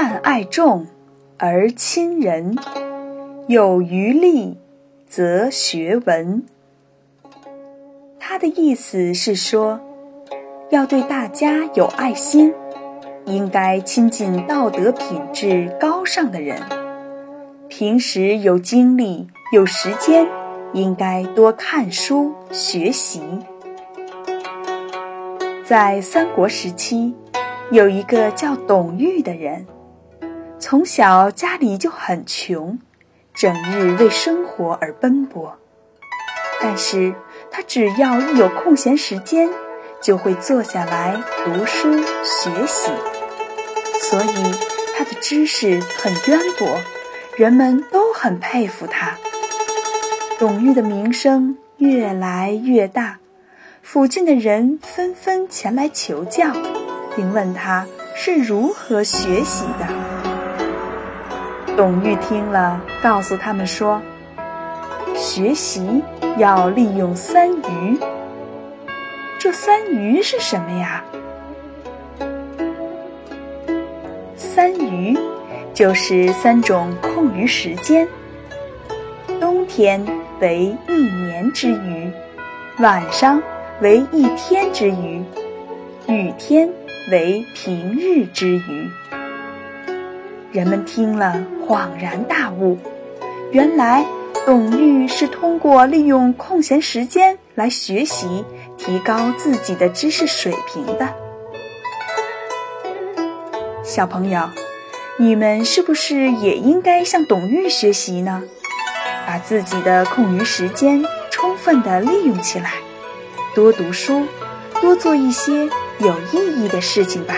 泛爱众而亲仁，有余力则学文。他的意思是说，要对大家有爱心，应该亲近道德品质高尚的人。平时有精力、有时间，应该多看书学习。在三国时期，有一个叫董玉的人，从小家里就很穷，整日为生活而奔波。但是他只要一有空闲时间，就会坐下来读书学习，所以他的知识很渊博，人们都很佩服他。董玉的名声越来越大，附近的人纷纷前来求教，并问他是如何学习的。董玉听了，告诉他们说：“学习。”要利用三余，这三余是什么呀？三余就是三种空余时间：冬天为一年之余，晚上为一天之余，雨天为平日之余。人们听了恍然大悟，原来。董玉是通过利用空闲时间来学习，提高自己的知识水平的。小朋友，你们是不是也应该向董玉学习呢？把自己的空余时间充分的利用起来，多读书，多做一些有意义的事情吧。